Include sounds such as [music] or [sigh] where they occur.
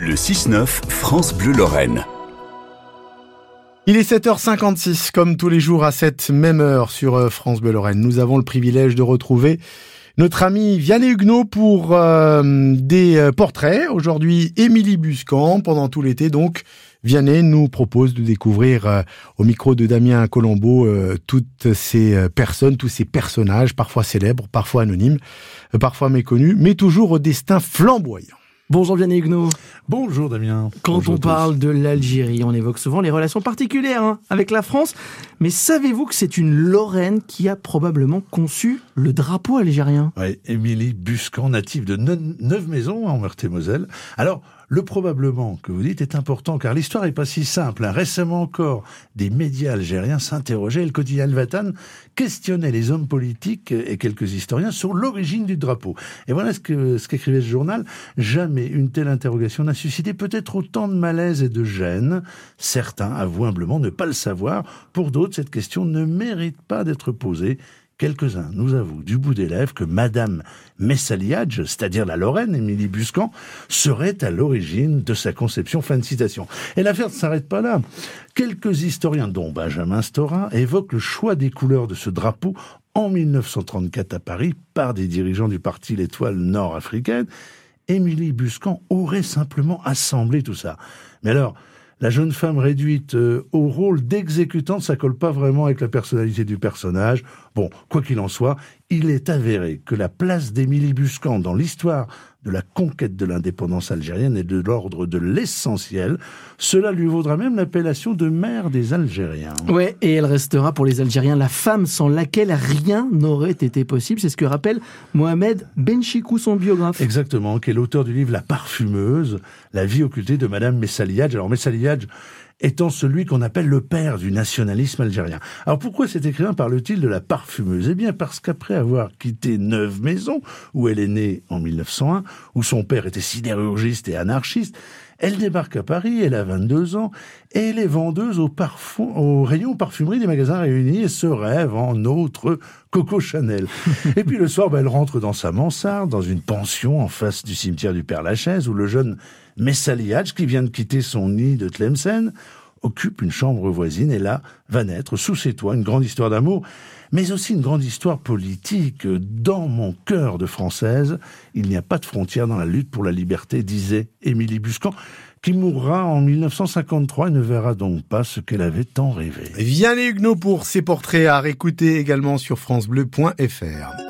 Le 6-9, France Bleu Lorraine. Il est 7h56, comme tous les jours à cette même heure sur euh, France Bleu Lorraine. Nous avons le privilège de retrouver notre ami Vianney Huguenot pour euh, des euh, portraits. Aujourd'hui, Émilie Buscan, pendant tout l'été donc. Vianney nous propose de découvrir au micro de Damien Colombo toutes ces personnes, tous ces personnages, parfois célèbres, parfois anonymes, parfois méconnus, mais toujours au destin flamboyant. Bonjour Vianney Huguenot. Bonjour Damien. Quand on parle de l'Algérie, on évoque souvent les relations particulières hein, avec la France. Mais savez-vous que c'est une Lorraine qui a probablement conçu le drapeau algérien? Oui, Émilie Buscan, native de Neuve-Maisons en Meurthe-et-Moselle. Alors, le probablement que vous dites est important car l'histoire est pas si simple. Hein. Récemment encore, des médias algériens s'interrogeaient le quotidien Al-Vatan questionnait les hommes politiques et quelques historiens sur l'origine du drapeau. Et voilà ce que ce qu'écrivait ce journal. Jamais une telle interrogation n'a suscité peut-être autant de malaise et de gêne. Certains avouent ne pas le savoir. Pour d'autres, cette question ne mérite pas d'être posée Quelques-uns nous avouent du bout des lèvres que Madame Messaliage, c'est-à-dire la Lorraine, Émilie Buscan, serait à l'origine de sa conception. Fin de citation. Et l'affaire ne s'arrête pas là. Quelques historiens, dont Benjamin Stora, évoquent le choix des couleurs de ce drapeau en 1934 à Paris par des dirigeants du parti L'Étoile nord-africaine. Émilie Buscan aurait simplement assemblé tout ça. Mais alors, la jeune femme réduite euh, au rôle d'exécutante, ça colle pas vraiment avec la personnalité du personnage. Bon, quoi qu'il en soit, il est avéré que la place d'Émilie Buscan dans l'histoire de la conquête de l'indépendance algérienne est de l'ordre de l'essentiel. Cela lui vaudra même l'appellation de mère des Algériens. Ouais, et elle restera pour les Algériens la femme sans laquelle rien n'aurait été possible. C'est ce que rappelle Mohamed Benchikou, son biographe. Exactement, qui est l'auteur du livre La parfumeuse, la vie occultée de Madame Messaliadj. Alors Messaliadj, étant celui qu'on appelle le père du nationalisme algérien. Alors pourquoi cet écrivain parle-t-il de la parfumeuse? Eh bien parce qu'après avoir quitté Neuve Maisons, où elle est née en 1901, où son père était sidérurgiste et anarchiste, elle débarque à Paris, elle a 22 ans, et elle est vendeuse au, parfum, au rayon parfumerie des magasins réunis et se rêve en autre Coco Chanel. [laughs] et puis le soir, ben, elle rentre dans sa mansarde, dans une pension en face du cimetière du Père Lachaise, où le jeune Messaliadj, qui vient de quitter son nid de Tlemcen, occupe une chambre voisine et là va naître sous ses toits une grande histoire d'amour, mais aussi une grande histoire politique. Dans mon cœur de française, il n'y a pas de frontière dans la lutte pour la liberté, disait Émilie Buscan, qui mourra en 1953 et ne verra donc pas ce qu'elle avait tant rêvé. Viens les Huguenots pour ses portraits à réécouter également sur francebleu.fr.